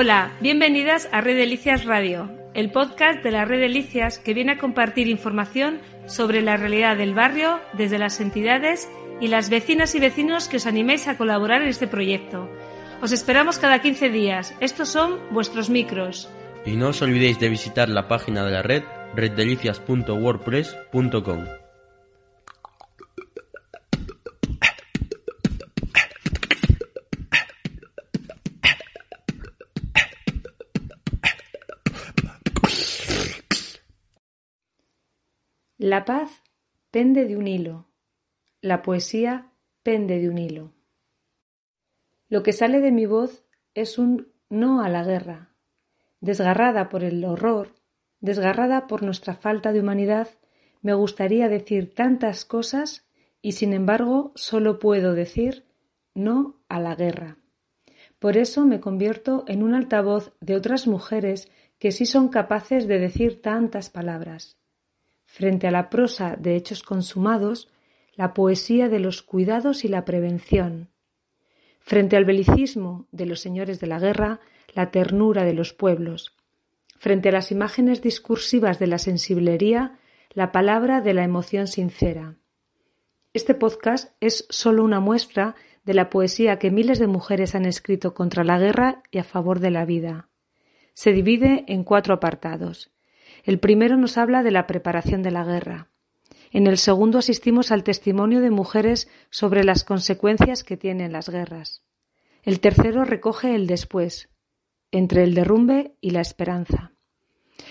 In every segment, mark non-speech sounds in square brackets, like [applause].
Hola, bienvenidas a Red Delicias Radio, el podcast de la Red Delicias que viene a compartir información sobre la realidad del barrio desde las entidades y las vecinas y vecinos que os animéis a colaborar en este proyecto. Os esperamos cada 15 días. Estos son vuestros micros. Y no os olvidéis de visitar la página de la red reddelicias.wordpress.com. La paz pende de un hilo, la poesía pende de un hilo. Lo que sale de mi voz es un no a la guerra. Desgarrada por el horror, desgarrada por nuestra falta de humanidad, me gustaría decir tantas cosas y sin embargo solo puedo decir no a la guerra. Por eso me convierto en un altavoz de otras mujeres que sí son capaces de decir tantas palabras frente a la prosa de hechos consumados, la poesía de los cuidados y la prevención. Frente al belicismo de los señores de la guerra, la ternura de los pueblos. Frente a las imágenes discursivas de la sensiblería, la palabra de la emoción sincera. Este podcast es solo una muestra de la poesía que miles de mujeres han escrito contra la guerra y a favor de la vida. Se divide en cuatro apartados. El primero nos habla de la preparación de la guerra. En el segundo asistimos al testimonio de mujeres sobre las consecuencias que tienen las guerras. El tercero recoge el después, entre el derrumbe y la esperanza.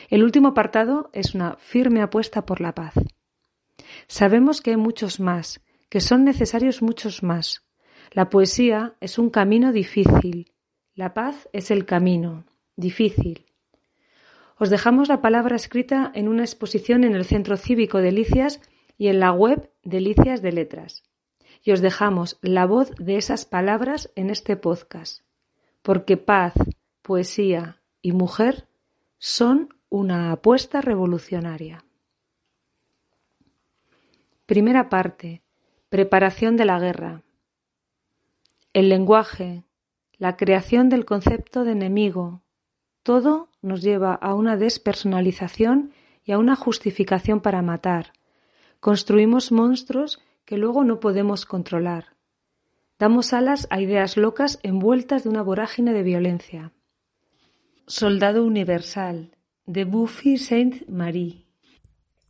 El último apartado es una firme apuesta por la paz. Sabemos que hay muchos más, que son necesarios muchos más. La poesía es un camino difícil. La paz es el camino, difícil, os dejamos la palabra escrita en una exposición en el Centro Cívico de Licias y en la web de Licias de Letras. Y os dejamos la voz de esas palabras en este podcast, porque paz, poesía y mujer son una apuesta revolucionaria. Primera parte. Preparación de la guerra. El lenguaje, la creación del concepto de enemigo, todo nos lleva a una despersonalización y a una justificación para matar. Construimos monstruos que luego no podemos controlar. Damos alas a ideas locas envueltas de una vorágine de violencia. Soldado Universal, de Buffy Saint-Marie.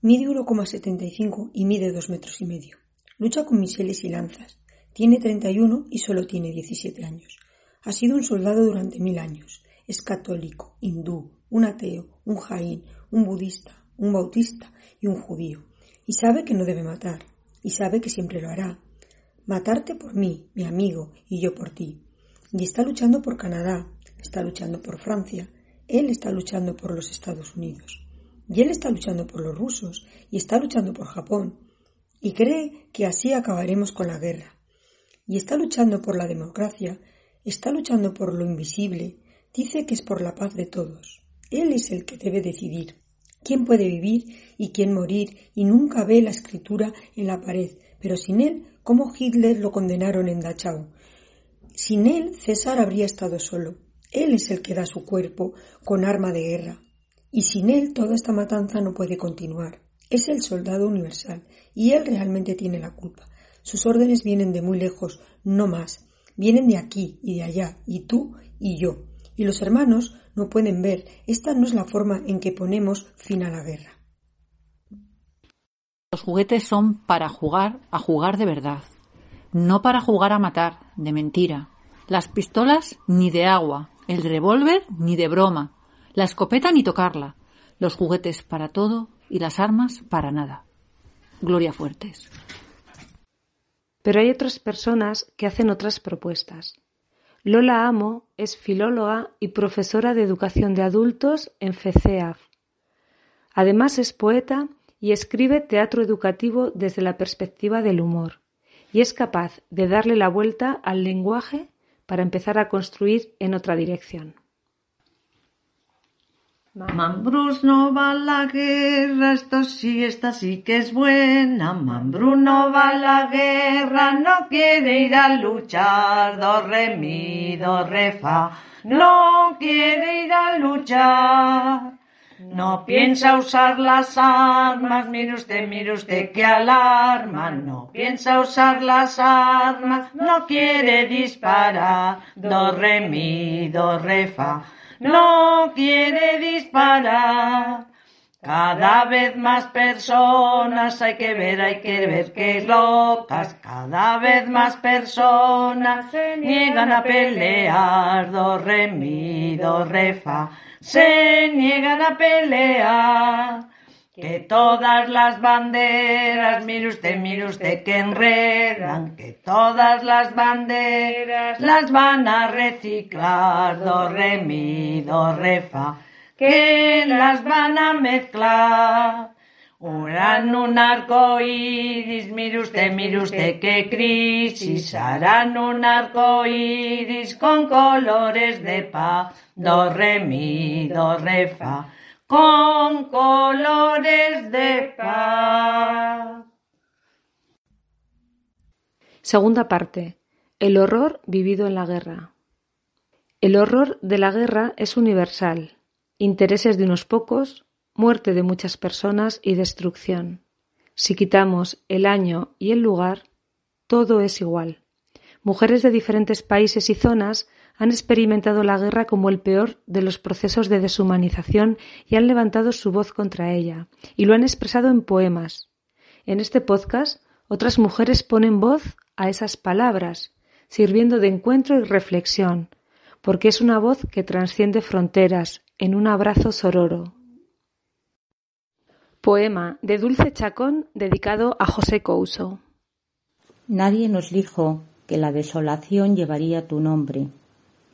Mide 1,75 y mide dos metros y medio. Lucha con misiles y lanzas. Tiene 31 y solo tiene 17 años. Ha sido un soldado durante mil años es católico, hindú, un ateo, un jaín, un budista, un bautista y un judío. Y sabe que no debe matar. Y sabe que siempre lo hará. Matarte por mí, mi amigo, y yo por ti. Y está luchando por Canadá, está luchando por Francia, él está luchando por los Estados Unidos. Y él está luchando por los rusos, y está luchando por Japón. Y cree que así acabaremos con la guerra. Y está luchando por la democracia, está luchando por lo invisible, Dice que es por la paz de todos. Él es el que debe decidir quién puede vivir y quién morir y nunca ve la escritura en la pared. Pero sin él, ¿cómo Hitler lo condenaron en Dachau? Sin él, César habría estado solo. Él es el que da su cuerpo con arma de guerra. Y sin él toda esta matanza no puede continuar. Es el soldado universal y él realmente tiene la culpa. Sus órdenes vienen de muy lejos, no más. Vienen de aquí y de allá, y tú y yo y los hermanos no pueden ver. Esta no es la forma en que ponemos fin a la guerra. Los juguetes son para jugar a jugar de verdad, no para jugar a matar, de mentira. Las pistolas ni de agua, el revólver ni de broma, la escopeta ni tocarla, los juguetes para todo y las armas para nada. Gloria Fuertes. Pero hay otras personas que hacen otras propuestas. Lola Amo es filóloga y profesora de educación de adultos en FECEAF. Además es poeta y escribe teatro educativo desde la perspectiva del humor, y es capaz de darle la vuelta al lenguaje para empezar a construir en otra dirección. Mambrus no va a la guerra, esto sí, esta sí que es buena. Mambrus no va a la guerra, no quiere ir a luchar. Do, re, mi, do, re, fa. No quiere ir a luchar. No piensa usar las armas, mire usted, mire usted qué alarma. No piensa usar las armas, no quiere disparar. Do, re, mi, do, re, fa no quiere disparar. Cada vez más personas hay que ver, hay que ver que locas. Cada vez más personas se niegan a pelear. Do, re, mi, do, re, fa. Se niegan a pelear. Que todas las banderas, mire usted, mire usted que enredan, que todas las banderas las van a reciclar, do, re, mi, do, re, fa, que las van a mezclar. Harán un arco iris, mire usted, mire usted qué crisis, harán un arco iris con colores de paz, do, re, mi, do, re, fa con colores de paz. Segunda parte. El horror vivido en la guerra. El horror de la guerra es universal. Intereses de unos pocos, muerte de muchas personas y destrucción. Si quitamos el año y el lugar, todo es igual. Mujeres de diferentes países y zonas han experimentado la guerra como el peor de los procesos de deshumanización y han levantado su voz contra ella, y lo han expresado en poemas. En este podcast, otras mujeres ponen voz a esas palabras, sirviendo de encuentro y reflexión, porque es una voz que trasciende fronteras en un abrazo sororo. Poema de Dulce Chacón dedicado a José Couso. Nadie nos dijo que la desolación llevaría tu nombre,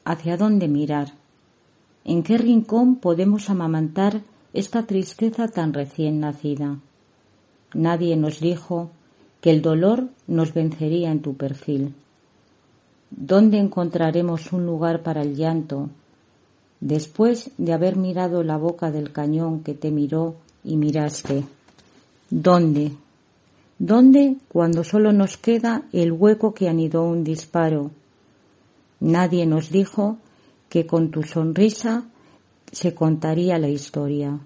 hacia dónde mirar, en qué rincón podemos amamantar esta tristeza tan recién nacida. Nadie nos dijo que el dolor nos vencería en tu perfil. ¿Dónde encontraremos un lugar para el llanto después de haber mirado la boca del cañón que te miró y miraste? ¿Dónde? ¿Dónde cuando solo nos queda el hueco que anidó un disparo? Nadie nos dijo que con tu sonrisa se contaría la historia.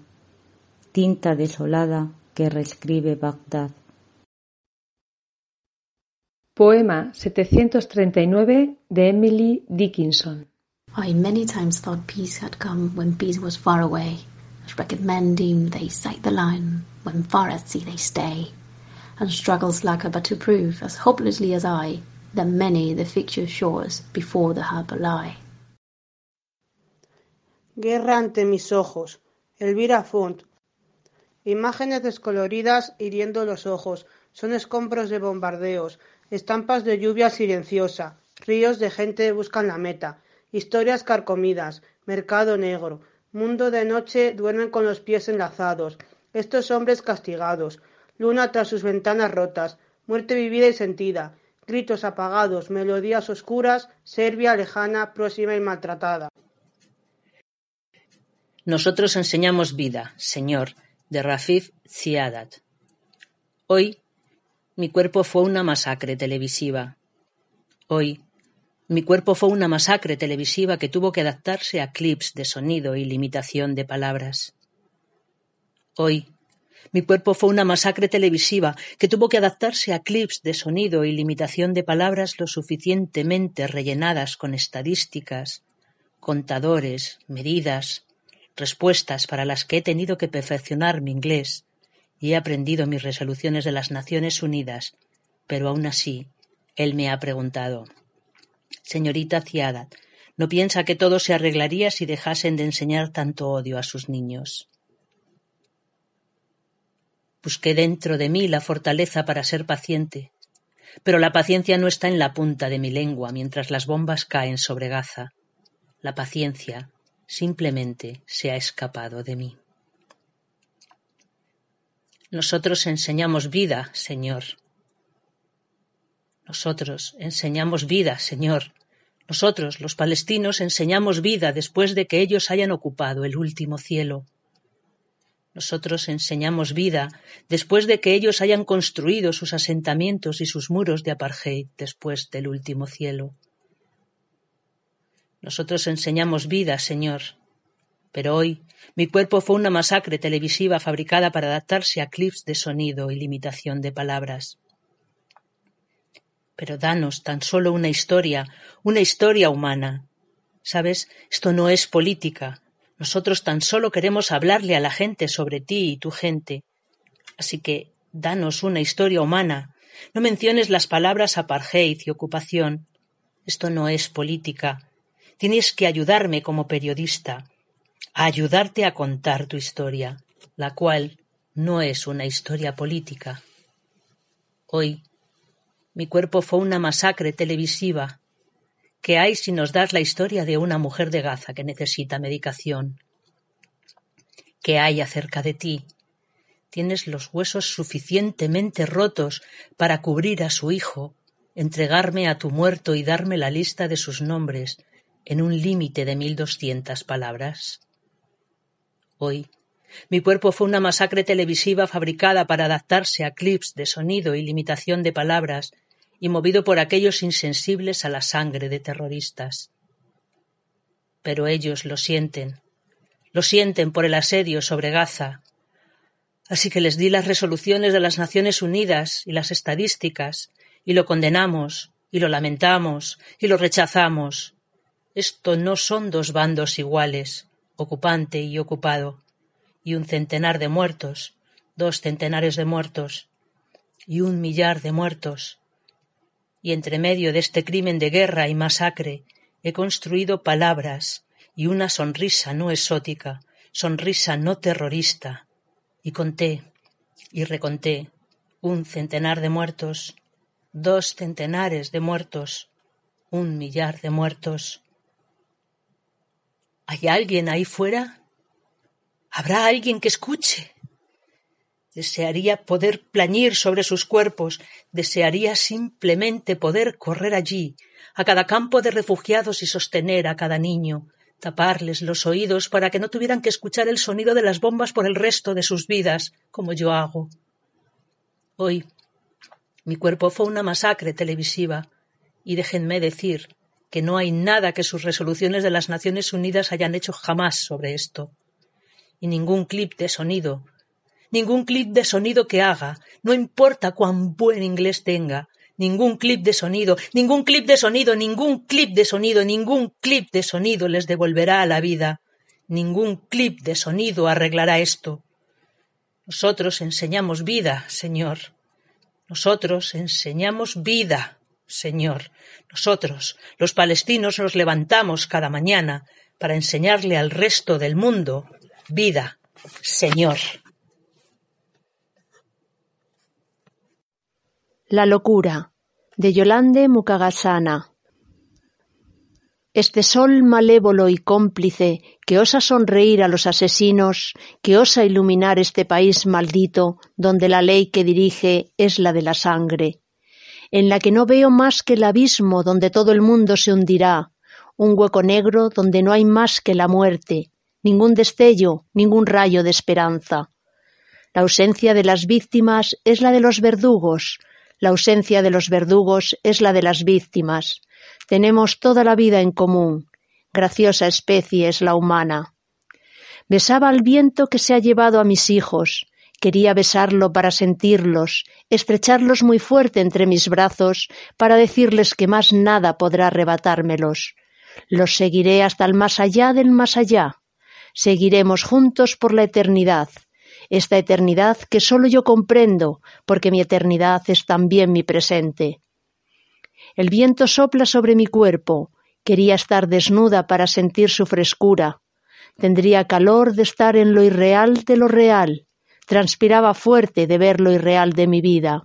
Tinta desolada que reescribe Bagdad. Poema 739 de Emily Dickinson. I many times thought peace had come when peace was far away. As record men deem they sight the line when far at sea they stay. And struggles lacquer but to prove, as hopelessly as I, than many the shores before the lie. Guerra ante mis ojos. Elvira Font. Imágenes descoloridas hiriendo los ojos. Son escombros de bombardeos. Estampas de lluvia silenciosa. Ríos de gente buscan la meta. Historias carcomidas. Mercado negro. Mundo de noche duermen con los pies enlazados. Estos hombres castigados. Luna tras sus ventanas rotas. Muerte vivida y sentida gritos apagados, melodías oscuras, Serbia lejana, próxima y maltratada. Nosotros enseñamos vida, Señor, de Rafif Ziadat. Hoy mi cuerpo fue una masacre televisiva. Hoy mi cuerpo fue una masacre televisiva que tuvo que adaptarse a clips de sonido y limitación de palabras. Hoy mi cuerpo fue una masacre televisiva que tuvo que adaptarse a clips de sonido y limitación de palabras lo suficientemente rellenadas con estadísticas, contadores, medidas, respuestas para las que he tenido que perfeccionar mi inglés y he aprendido mis resoluciones de las Naciones Unidas, pero aún así él me ha preguntado Señorita Ciada, ¿no piensa que todo se arreglaría si dejasen de enseñar tanto odio a sus niños? Busqué dentro de mí la fortaleza para ser paciente, pero la paciencia no está en la punta de mi lengua mientras las bombas caen sobre Gaza. La paciencia simplemente se ha escapado de mí. Nosotros enseñamos vida, Señor. Nosotros enseñamos vida, Señor. Nosotros, los palestinos, enseñamos vida después de que ellos hayan ocupado el último cielo. Nosotros enseñamos vida después de que ellos hayan construido sus asentamientos y sus muros de apartheid después del último cielo. Nosotros enseñamos vida, Señor, pero hoy mi cuerpo fue una masacre televisiva fabricada para adaptarse a clips de sonido y limitación de palabras. Pero danos tan solo una historia, una historia humana. Sabes, esto no es política. Nosotros tan solo queremos hablarle a la gente sobre ti y tu gente. Así que danos una historia humana. No menciones las palabras apartheid y ocupación. Esto no es política. Tienes que ayudarme como periodista a ayudarte a contar tu historia, la cual no es una historia política. Hoy mi cuerpo fue una masacre televisiva. ¿Qué hay si nos das la historia de una mujer de Gaza que necesita medicación? ¿Qué hay acerca de ti? Tienes los huesos suficientemente rotos para cubrir a su hijo, entregarme a tu muerto y darme la lista de sus nombres en un límite de mil doscientas palabras hoy. Mi cuerpo fue una masacre televisiva fabricada para adaptarse a clips de sonido y limitación de palabras y movido por aquellos insensibles a la sangre de terroristas. Pero ellos lo sienten, lo sienten por el asedio sobre Gaza. Así que les di las resoluciones de las Naciones Unidas y las estadísticas, y lo condenamos, y lo lamentamos, y lo rechazamos. Esto no son dos bandos iguales ocupante y ocupado, y un centenar de muertos, dos centenares de muertos, y un millar de muertos. Y entre medio de este crimen de guerra y masacre he construido palabras y una sonrisa no exótica, sonrisa no terrorista, y conté y reconté un centenar de muertos, dos centenares de muertos, un millar de muertos, ¿Hay alguien ahí fuera? ¿Habrá alguien que escuche? Desearía poder plañir sobre sus cuerpos, desearía simplemente poder correr allí, a cada campo de refugiados y sostener a cada niño, taparles los oídos para que no tuvieran que escuchar el sonido de las bombas por el resto de sus vidas, como yo hago. Hoy mi cuerpo fue una masacre televisiva, y déjenme decir que no hay nada que sus resoluciones de las Naciones Unidas hayan hecho jamás sobre esto. Y ningún clip de sonido, ningún clip de sonido que haga, no importa cuán buen inglés tenga, ningún clip de sonido, ningún clip de sonido, ningún clip de sonido, ningún clip de sonido les devolverá a la vida, ningún clip de sonido arreglará esto. Nosotros enseñamos vida, Señor. Nosotros enseñamos vida. Señor, nosotros, los palestinos, nos levantamos cada mañana para enseñarle al resto del mundo vida, Señor. La locura, de Yolande Mukagasana. Este sol malévolo y cómplice que osa sonreír a los asesinos, que osa iluminar este país maldito donde la ley que dirige es la de la sangre en la que no veo más que el abismo donde todo el mundo se hundirá, un hueco negro donde no hay más que la muerte, ningún destello, ningún rayo de esperanza. La ausencia de las víctimas es la de los verdugos, la ausencia de los verdugos es la de las víctimas. Tenemos toda la vida en común. Graciosa especie es la humana. Besaba al viento que se ha llevado a mis hijos, Quería besarlo para sentirlos, estrecharlos muy fuerte entre mis brazos, para decirles que más nada podrá arrebatármelos. Los seguiré hasta el más allá del más allá. Seguiremos juntos por la eternidad, esta eternidad que sólo yo comprendo, porque mi eternidad es también mi presente. El viento sopla sobre mi cuerpo, quería estar desnuda para sentir su frescura. Tendría calor de estar en lo irreal de lo real, transpiraba fuerte de ver lo irreal de mi vida.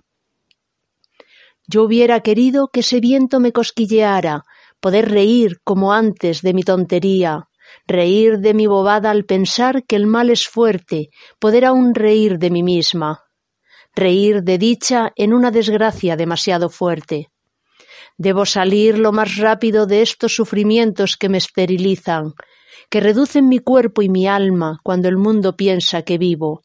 Yo hubiera querido que ese viento me cosquilleara, poder reír como antes de mi tontería, reír de mi bobada al pensar que el mal es fuerte, poder aún reír de mí misma, reír de dicha en una desgracia demasiado fuerte. Debo salir lo más rápido de estos sufrimientos que me esterilizan, que reducen mi cuerpo y mi alma cuando el mundo piensa que vivo.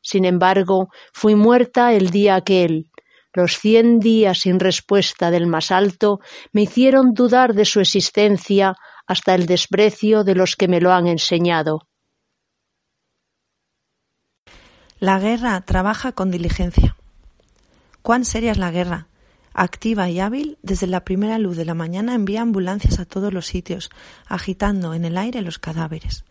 Sin embargo, fui muerta el día aquel. Los cien días sin respuesta del más alto me hicieron dudar de su existencia hasta el desprecio de los que me lo han enseñado. La guerra trabaja con diligencia. ¿Cuán seria es la guerra? Activa y hábil, desde la primera luz de la mañana envía ambulancias a todos los sitios, agitando en el aire los cadáveres.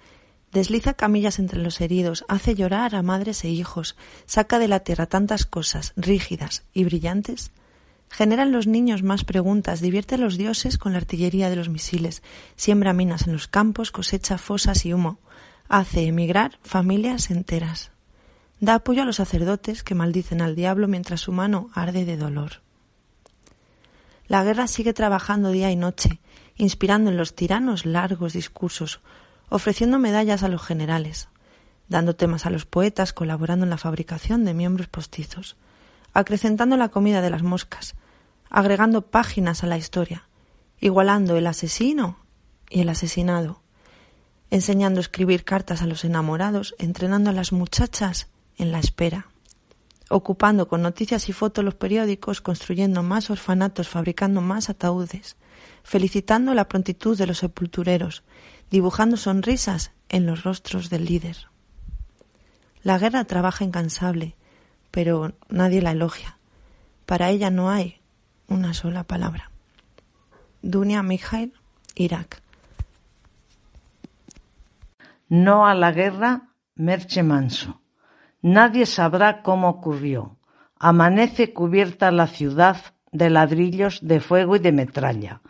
Desliza camillas entre los heridos, hace llorar a madres e hijos, saca de la tierra tantas cosas rígidas y brillantes. Genera en los niños más preguntas, divierte a los dioses con la artillería de los misiles, siembra minas en los campos, cosecha fosas y humo, hace emigrar familias enteras. Da apoyo a los sacerdotes que maldicen al diablo mientras su mano arde de dolor. La guerra sigue trabajando día y noche, inspirando en los tiranos largos discursos, ofreciendo medallas a los generales, dando temas a los poetas, colaborando en la fabricación de miembros postizos, acrecentando la comida de las moscas, agregando páginas a la historia, igualando el asesino y el asesinado, enseñando a escribir cartas a los enamorados, entrenando a las muchachas en la espera, ocupando con noticias y fotos los periódicos, construyendo más orfanatos, fabricando más ataúdes, felicitando la prontitud de los sepultureros, dibujando sonrisas en los rostros del líder. La guerra trabaja incansable, pero nadie la elogia. Para ella no hay una sola palabra. Dunia Mikhail, Irak. No a la guerra, Merche Manso. Nadie sabrá cómo ocurrió. Amanece cubierta la ciudad de ladrillos de fuego y de metralla.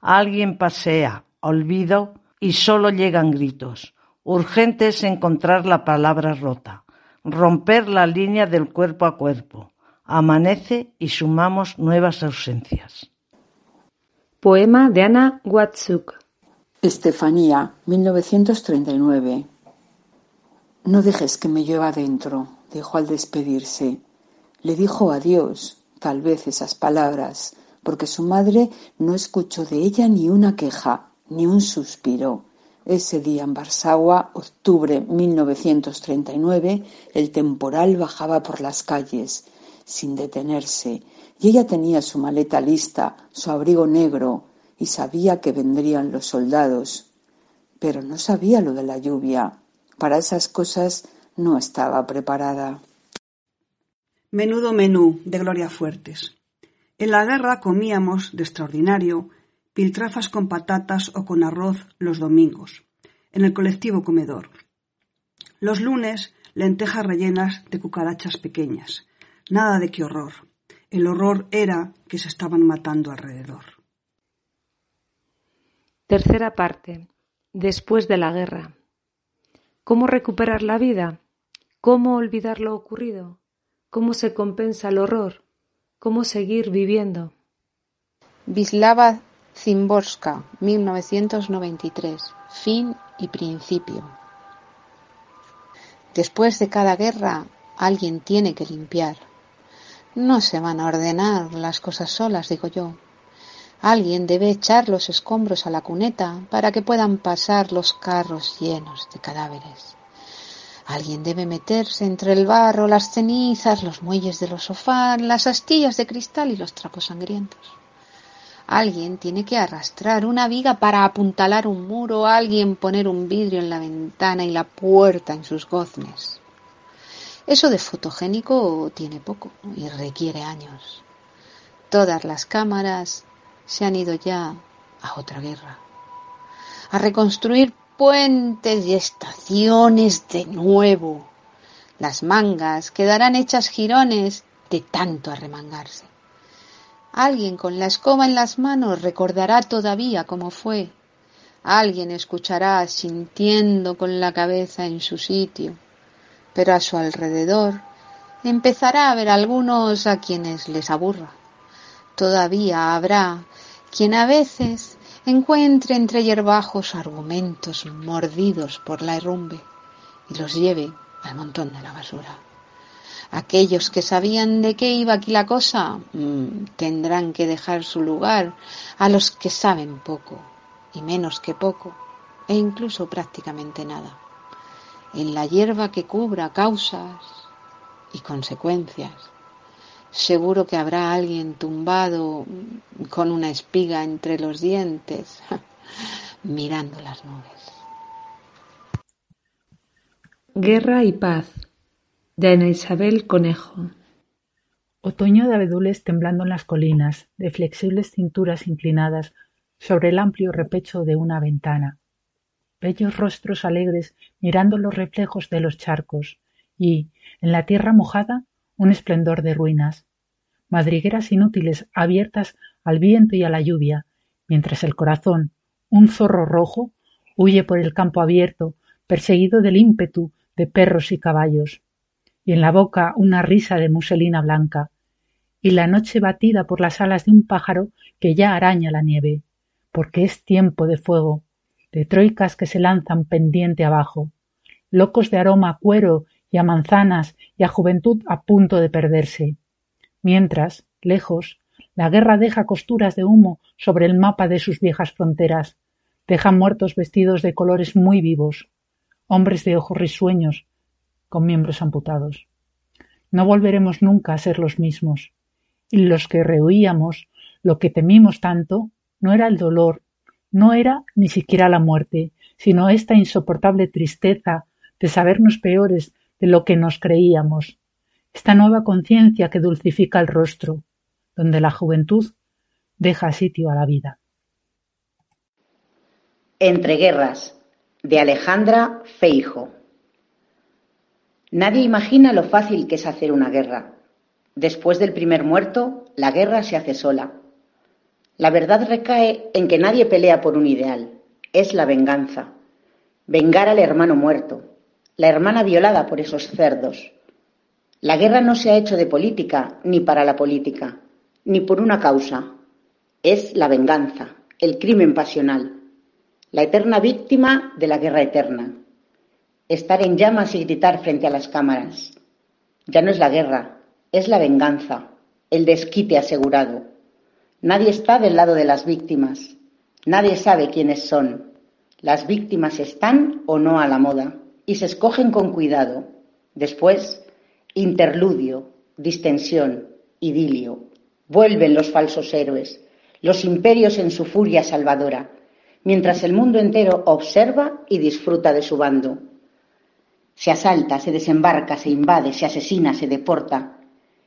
Alguien pasea, olvido, y solo llegan gritos. Urgente es encontrar la palabra rota, romper la línea del cuerpo a cuerpo. Amanece y sumamos nuevas ausencias. Poema de Ana Watzuk. Estefanía, 1939. No dejes que me lleve adentro, dijo al despedirse. Le dijo adiós, tal vez esas palabras, porque su madre no escuchó de ella ni una queja, ni un suspiro. Ese día en Barsagua, octubre 1939, el temporal bajaba por las calles, sin detenerse, y ella tenía su maleta lista, su abrigo negro, y sabía que vendrían los soldados. Pero no sabía lo de la lluvia. Para esas cosas no estaba preparada. Menudo menú de Gloria Fuertes. En la guerra comíamos, de extraordinario, piltrafas con patatas o con arroz los domingos, en el colectivo comedor. Los lunes, lentejas rellenas de cucarachas pequeñas. Nada de qué horror. El horror era que se estaban matando alrededor. Tercera parte. Después de la guerra. ¿Cómo recuperar la vida? ¿Cómo olvidar lo ocurrido? ¿Cómo se compensa el horror? ¿Cómo seguir viviendo? Vislava Zimborska, 1993. Fin y principio. Después de cada guerra, alguien tiene que limpiar. No se van a ordenar las cosas solas, digo yo. Alguien debe echar los escombros a la cuneta para que puedan pasar los carros llenos de cadáveres. Alguien debe meterse entre el barro, las cenizas, los muelles de los sofás, las astillas de cristal y los trapos sangrientos. Alguien tiene que arrastrar una viga para apuntalar un muro, alguien poner un vidrio en la ventana y la puerta en sus goznes. Eso de fotogénico tiene poco y requiere años. Todas las cámaras se han ido ya a otra guerra, a reconstruir puentes y estaciones de nuevo. Las mangas quedarán hechas jirones de tanto arremangarse. Alguien con la escoba en las manos recordará todavía cómo fue. Alguien escuchará sintiendo con la cabeza en su sitio. Pero a su alrededor empezará a haber algunos a quienes les aburra. Todavía habrá quien a veces encuentre entre hierbajos argumentos mordidos por la herrumbe y los lleve al montón de la basura. Aquellos que sabían de qué iba aquí la cosa mm, tendrán que dejar su lugar a los que saben poco, y menos que poco, e incluso prácticamente nada, en la hierba que cubra causas y consecuencias. Seguro que habrá alguien tumbado con una espiga entre los dientes, [laughs] mirando las nubes. Guerra y paz de Ana Isabel Conejo. Otoño de abedules temblando en las colinas, de flexibles cinturas inclinadas sobre el amplio repecho de una ventana. Bellos rostros alegres mirando los reflejos de los charcos y, en la tierra mojada, un esplendor de ruinas. Madrigueras inútiles abiertas al viento y a la lluvia, mientras el corazón, un zorro rojo, huye por el campo abierto, perseguido del ímpetu de perros y caballos, y en la boca una risa de muselina blanca, y la noche batida por las alas de un pájaro que ya araña la nieve, porque es tiempo de fuego, de troicas que se lanzan pendiente abajo, locos de aroma a cuero y a manzanas y a juventud a punto de perderse. Mientras, lejos, la guerra deja costuras de humo sobre el mapa de sus viejas fronteras, deja muertos vestidos de colores muy vivos, hombres de ojos risueños, con miembros amputados. No volveremos nunca a ser los mismos. Y los que rehuíamos, lo que temimos tanto, no era el dolor, no era ni siquiera la muerte, sino esta insoportable tristeza de sabernos peores de lo que nos creíamos, esta nueva conciencia que dulcifica el rostro, donde la juventud deja sitio a la vida. Entre guerras, de Alejandra Feijo. Nadie imagina lo fácil que es hacer una guerra. Después del primer muerto, la guerra se hace sola. La verdad recae en que nadie pelea por un ideal. Es la venganza. Vengar al hermano muerto, la hermana violada por esos cerdos. La guerra no se ha hecho de política, ni para la política, ni por una causa. Es la venganza, el crimen pasional la eterna víctima de la guerra eterna. Estar en llamas y gritar frente a las cámaras. Ya no es la guerra, es la venganza, el desquite asegurado. Nadie está del lado de las víctimas. Nadie sabe quiénes son. Las víctimas están o no a la moda y se escogen con cuidado. Después, interludio, distensión, idilio. Vuelven los falsos héroes, los imperios en su furia salvadora mientras el mundo entero observa y disfruta de su bando. Se asalta, se desembarca, se invade, se asesina, se deporta,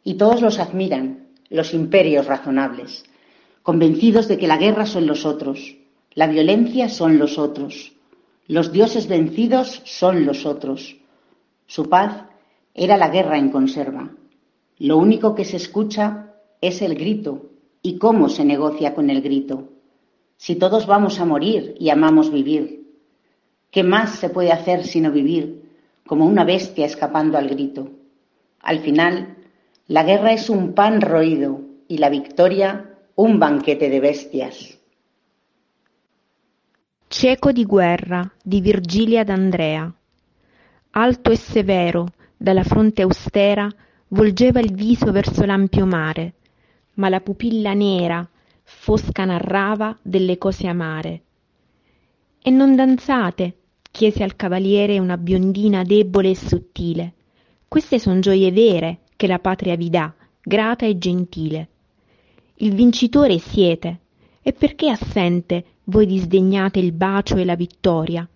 y todos los admiran, los imperios razonables, convencidos de que la guerra son los otros, la violencia son los otros, los dioses vencidos son los otros. Su paz era la guerra en conserva. Lo único que se escucha es el grito y cómo se negocia con el grito. Si todos vamos a morir y amamos vivir, ¿qué más se puede hacer sino vivir como una bestia escapando al grito? Al final, la guerra es un pan roído y la victoria un banquete de bestias. Cieco di guerra di Virgilia d'Andrea. Alto e severo, dalla fronte austera, volgeva il viso verso l'ampio mare, ma la pupilla nera, fosca narrava delle cose amare e non danzate chiese al cavaliere una biondina debole e sottile queste son gioie vere che la patria vi dà grata e gentile il vincitore siete. E perché assente voi disdegnate il bacio e la vittoria?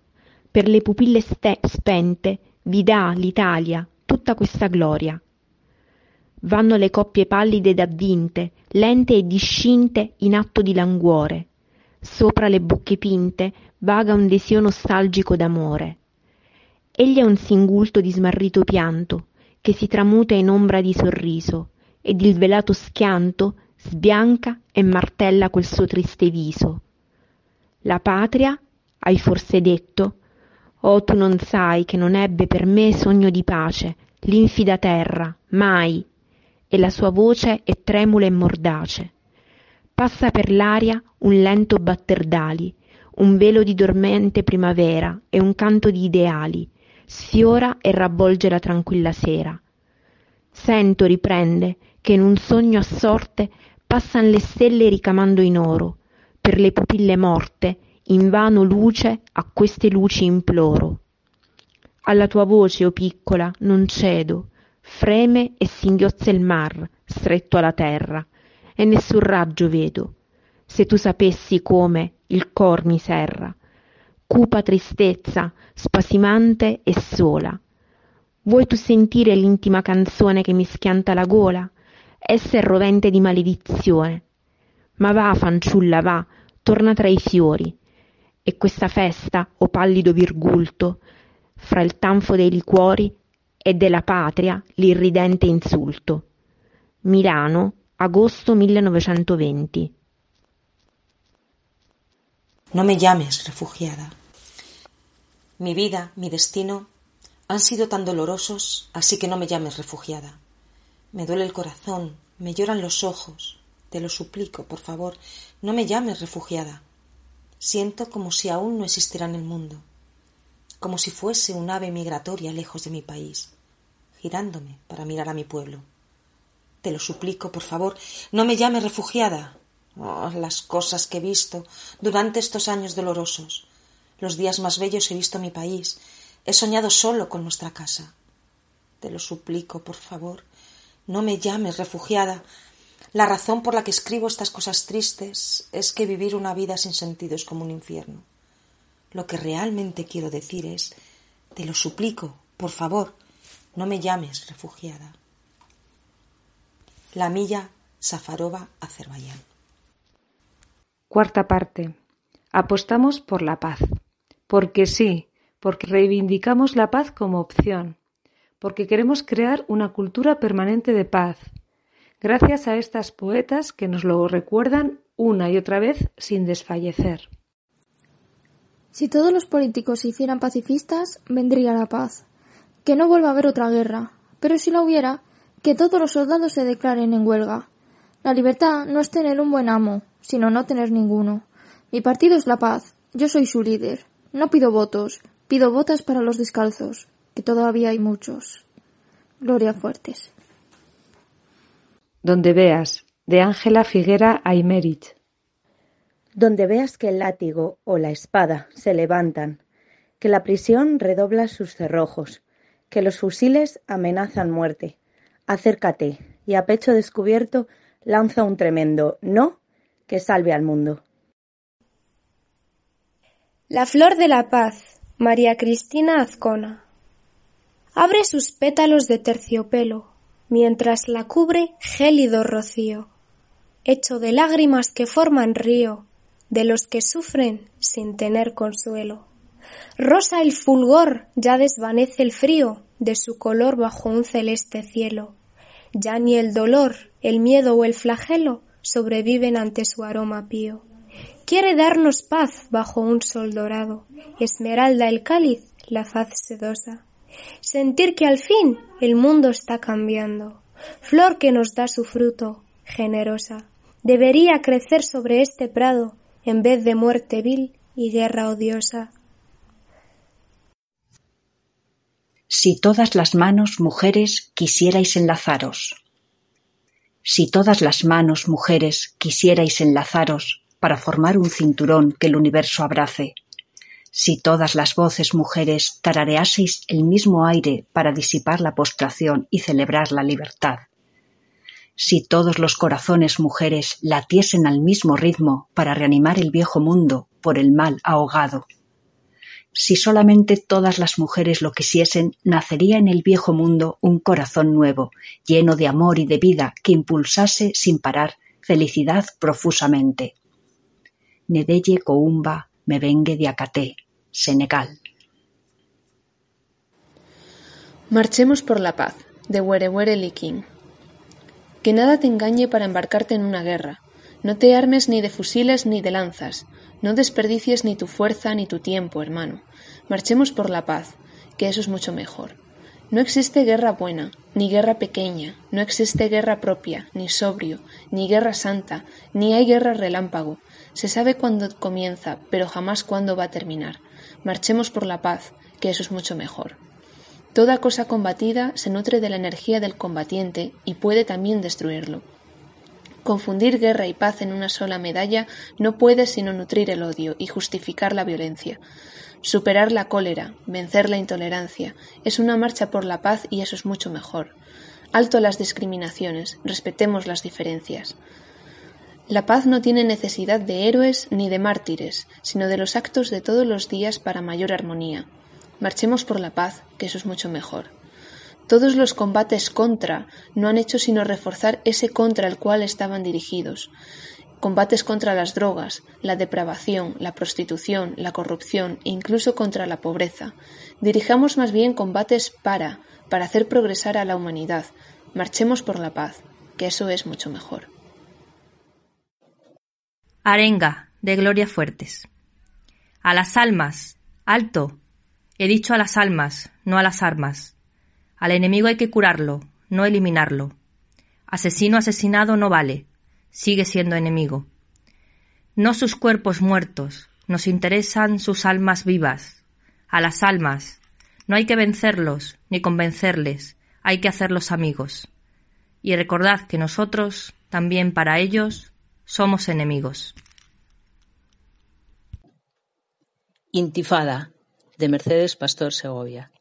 Per le pupille ste- spente vi dà l'Italia tutta questa gloria. Vanno le coppie pallide ed avvinte lente e discinte in atto di languore. Sopra le bocche pinte vaga un desio nostalgico d'amore. Egli è un singulto di smarrito pianto che si tramuta in ombra di sorriso ed il velato schianto sbianca e martella quel suo triste viso. La patria hai forse detto? Oh tu non sai che non ebbe per me sogno di pace l'infida terra mai e la sua voce è tremula e mordace. Passa per l'aria un lento batter d'ali un velo di dormente primavera e un canto di ideali. Sfiora e rabbolge la tranquilla sera. Sento, riprende, che in un sogno a sorte passan le stelle ricamando in oro. Per le pupille morte, invano luce, a queste luci imploro. Alla tua voce, o oh piccola, non cedo, freme e singhiozza il mar, stretto alla terra, e nessun raggio vedo. Se tu sapessi come il cor mi serra, cupa tristezza, spasimante e sola. Vuoi tu sentire l'intima canzone che mi schianta la gola? Essa è rovente di maledizione. Ma va, fanciulla, va, torna tra i fiori. E questa festa, o pallido virgulto, fra il tanfo dei liquori e della patria l'irridente insulto. Milano, agosto 1920. No me llames refugiada. Mi vida, mi destino han sido tan dolorosos, así que no me llames refugiada. Me duele el corazón, me lloran los ojos. Te lo suplico, por favor, no me llames refugiada. Siento como si aún no existiera en el mundo como si fuese un ave migratoria lejos de mi país, girándome para mirar a mi pueblo. Te lo suplico, por favor, no me llame refugiada. Oh, las cosas que he visto durante estos años dolorosos. Los días más bellos he visto mi país. He soñado solo con nuestra casa. Te lo suplico, por favor, no me llames refugiada. La razón por la que escribo estas cosas tristes es que vivir una vida sin sentido es como un infierno. Lo que realmente quiero decir es, te lo suplico, por favor, no me llames refugiada. La milla Safarova, Azerbaiyán. Cuarta parte. Apostamos por la paz. Porque sí, porque reivindicamos la paz como opción, porque queremos crear una cultura permanente de paz, gracias a estas poetas que nos lo recuerdan una y otra vez sin desfallecer. Si todos los políticos se hicieran pacifistas, vendría la paz. Que no vuelva a haber otra guerra. Pero si la hubiera, que todos los soldados se declaren en huelga. La libertad no es tener un buen amo, sino no tener ninguno. Mi partido es la paz. Yo soy su líder. No pido votos, pido botas para los descalzos, que todavía hay muchos. Gloria Fuertes. Donde veas, de Ángela Figuera Aymerich. Donde veas que el látigo o la espada se levantan, que la prisión redobla sus cerrojos, que los fusiles amenazan muerte, acércate y a pecho descubierto lanza un tremendo no que salve al mundo. La flor de la paz, María Cristina Azcona. Abre sus pétalos de terciopelo, mientras la cubre gélido rocío, hecho de lágrimas que forman río, de los que sufren sin tener consuelo. Rosa el fulgor, ya desvanece el frío de su color bajo un celeste cielo. Ya ni el dolor, el miedo o el flagelo sobreviven ante su aroma pío. Quiere darnos paz bajo un sol dorado, esmeralda el cáliz, la faz sedosa. Sentir que al fin el mundo está cambiando, flor que nos da su fruto, generosa. Debería crecer sobre este prado en vez de muerte vil y guerra odiosa. Si todas las manos, mujeres, quisierais enlazaros. Si todas las manos, mujeres, quisierais enlazaros para formar un cinturón que el universo abrace. Si todas las voces, mujeres, tarareaseis el mismo aire para disipar la postración y celebrar la libertad si todos los corazones mujeres latiesen al mismo ritmo para reanimar el viejo mundo por el mal ahogado. Si solamente todas las mujeres lo quisiesen, nacería en el viejo mundo un corazón nuevo, lleno de amor y de vida, que impulsase sin parar felicidad profusamente. Nedeye Coumba vengue de Acaté, Senegal. Marchemos por la paz, de Were Liking. Que nada te engañe para embarcarte en una guerra. No te armes ni de fusiles ni de lanzas. No desperdicies ni tu fuerza ni tu tiempo, hermano. Marchemos por la paz, que eso es mucho mejor. No existe guerra buena, ni guerra pequeña, no existe guerra propia, ni sobrio, ni guerra santa, ni hay guerra relámpago. Se sabe cuándo comienza, pero jamás cuándo va a terminar. Marchemos por la paz, que eso es mucho mejor. Toda cosa combatida se nutre de la energía del combatiente y puede también destruirlo. Confundir guerra y paz en una sola medalla no puede sino nutrir el odio y justificar la violencia. Superar la cólera, vencer la intolerancia, es una marcha por la paz y eso es mucho mejor. Alto las discriminaciones, respetemos las diferencias. La paz no tiene necesidad de héroes ni de mártires, sino de los actos de todos los días para mayor armonía. Marchemos por la paz, que eso es mucho mejor. Todos los combates contra no han hecho sino reforzar ese contra el cual estaban dirigidos. Combates contra las drogas, la depravación, la prostitución, la corrupción e incluso contra la pobreza. Dirijamos más bien combates para, para hacer progresar a la humanidad. Marchemos por la paz, que eso es mucho mejor. Arenga, de Gloria Fuertes. A las almas, alto. He dicho a las almas, no a las armas. Al enemigo hay que curarlo, no eliminarlo. Asesino asesinado no vale, sigue siendo enemigo. No sus cuerpos muertos, nos interesan sus almas vivas. A las almas, no hay que vencerlos ni convencerles, hay que hacerlos amigos. Y recordad que nosotros, también para ellos, somos enemigos. Intifada, de Mercedes Pastor Segovia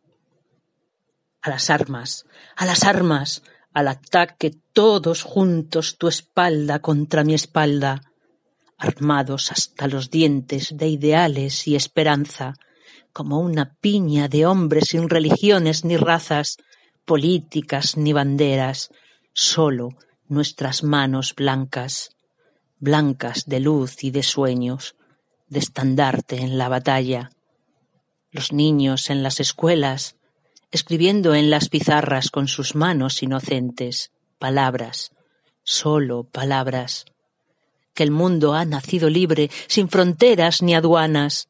a las armas, a las armas, al ataque todos juntos tu espalda contra mi espalda, armados hasta los dientes de ideales y esperanza, como una piña de hombres sin religiones ni razas, políticas ni banderas, solo nuestras manos blancas, blancas de luz y de sueños, de estandarte en la batalla. Los niños en las escuelas, escribiendo en las pizarras con sus manos inocentes palabras, solo palabras, que el mundo ha nacido libre, sin fronteras ni aduanas,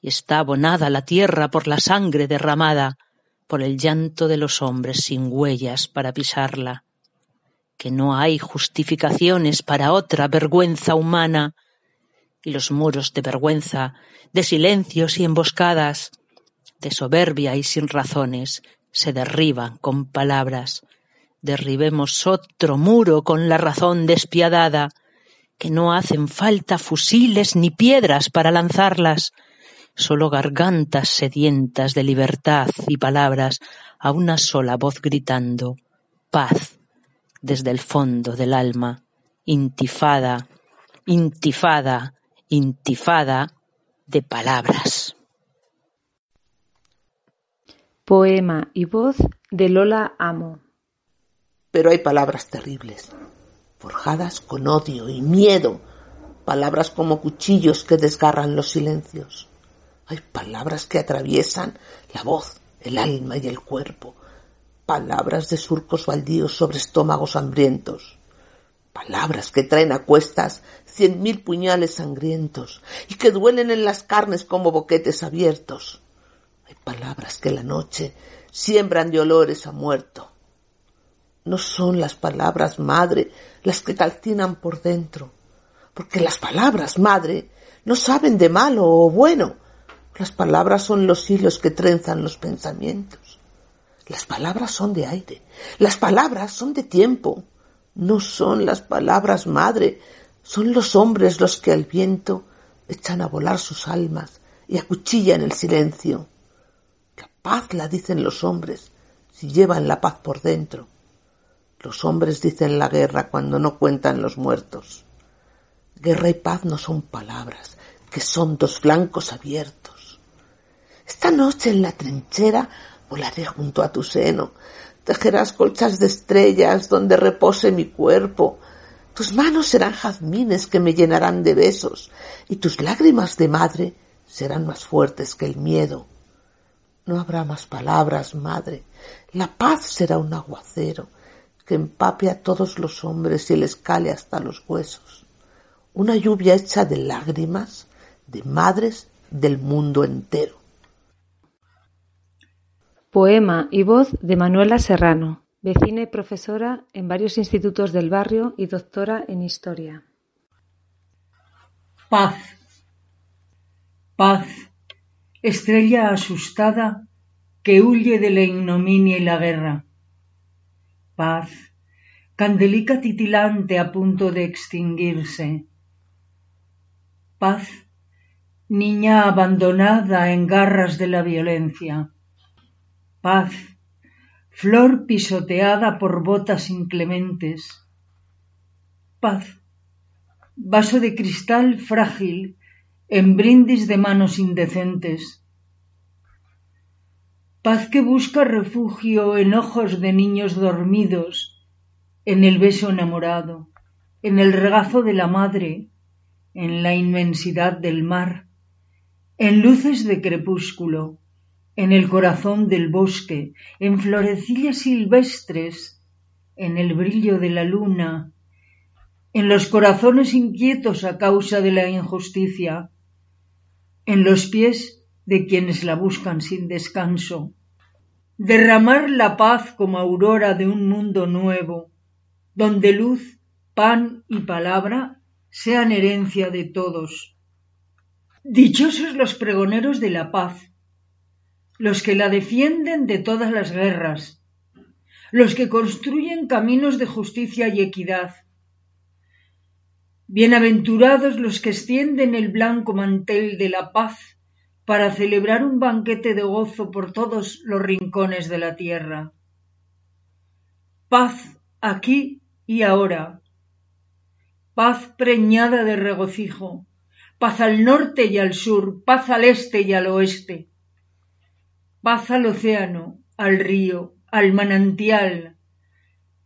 y está abonada la tierra por la sangre derramada, por el llanto de los hombres sin huellas para pisarla, que no hay justificaciones para otra vergüenza humana, y los muros de vergüenza, de silencios y emboscadas, de soberbia y sin razones, se derriban con palabras. Derribemos otro muro con la razón despiadada, que no hacen falta fusiles ni piedras para lanzarlas, solo gargantas sedientas de libertad y palabras a una sola voz gritando paz desde el fondo del alma, intifada, intifada, intifada de palabras. Poema y voz de Lola Amo. Pero hay palabras terribles, forjadas con odio y miedo, palabras como cuchillos que desgarran los silencios. Hay palabras que atraviesan la voz, el alma y el cuerpo, palabras de surcos baldíos sobre estómagos hambrientos, palabras que traen a cuestas cien mil puñales sangrientos y que duelen en las carnes como boquetes abiertos hay palabras que la noche siembran de olores a muerto. No son las palabras madre las que calcinan por dentro, porque las palabras madre no saben de malo o bueno. Las palabras son los hilos que trenzan los pensamientos. Las palabras son de aire, las palabras son de tiempo. No son las palabras madre, son los hombres los que al viento echan a volar sus almas y acuchillan el silencio. Paz la dicen los hombres si llevan la paz por dentro. Los hombres dicen la guerra cuando no cuentan los muertos. Guerra y paz no son palabras, que son dos flancos abiertos. Esta noche en la trinchera volaré junto a tu seno, tejerás colchas de estrellas donde repose mi cuerpo. Tus manos serán jazmines que me llenarán de besos, y tus lágrimas de madre serán más fuertes que el miedo. No habrá más palabras, madre. La paz será un aguacero que empape a todos los hombres y les cale hasta los huesos. Una lluvia hecha de lágrimas de madres del mundo entero. Poema y voz de Manuela Serrano, vecina y profesora en varios institutos del barrio y doctora en historia. Paz. Paz estrella asustada que huye de la ignominia y la guerra. Paz, candelica titilante a punto de extinguirse. Paz, niña abandonada en garras de la violencia. Paz, flor pisoteada por botas inclementes. Paz, vaso de cristal frágil en brindis de manos indecentes. Paz que busca refugio en ojos de niños dormidos, en el beso enamorado, en el regazo de la madre, en la inmensidad del mar, en luces de crepúsculo, en el corazón del bosque, en florecillas silvestres, en el brillo de la luna, en los corazones inquietos a causa de la injusticia, en los pies de quienes la buscan sin descanso. Derramar la paz como aurora de un mundo nuevo, donde luz, pan y palabra sean herencia de todos. Dichosos los pregoneros de la paz, los que la defienden de todas las guerras, los que construyen caminos de justicia y equidad. Bienaventurados los que extienden el blanco mantel de la paz para celebrar un banquete de gozo por todos los rincones de la tierra. Paz aquí y ahora. Paz preñada de regocijo. Paz al norte y al sur, paz al este y al oeste paz al océano, al río, al manantial,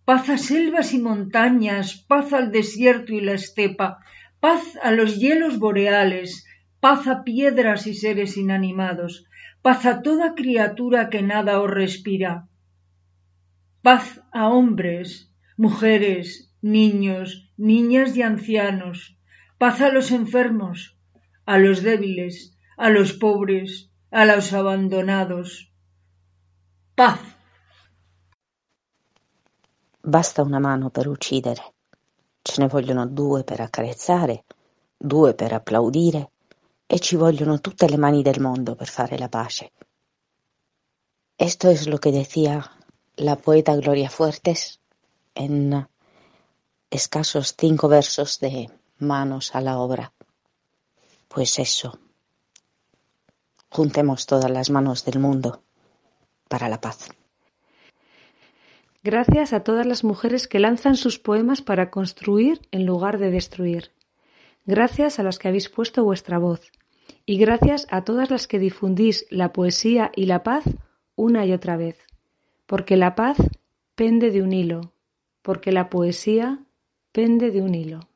paz a selvas y montañas, paz al desierto y la estepa, paz a los hielos boreales, paz a piedras y seres inanimados, paz a toda criatura que nada os respira, paz a hombres, mujeres, niños, niñas y ancianos, paz a los enfermos, a los débiles, a los pobres, a los abandonados. Paz. Basta una mano per uccidere, ce ne vogliono due per accarezzare, due per applaudire e ci vogliono tutte le mani del mondo per fare la pace. Esto es lo que decía la poeta Gloria Fuertes en escasos cinco versos de Manos a la obra. Pues eso, Juntemos todas las manos del mundo para la paz. Gracias a todas las mujeres que lanzan sus poemas para construir en lugar de destruir. Gracias a las que habéis puesto vuestra voz. Y gracias a todas las que difundís la poesía y la paz una y otra vez. Porque la paz pende de un hilo. Porque la poesía pende de un hilo.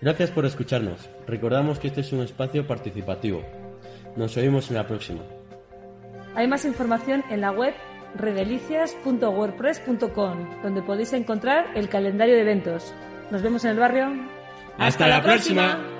Gracias por escucharnos. Recordamos que este es un espacio participativo. Nos oímos en la próxima. Hay más información en la web redelicias.wordpress.com, donde podéis encontrar el calendario de eventos. Nos vemos en el barrio. Hasta, la próxima.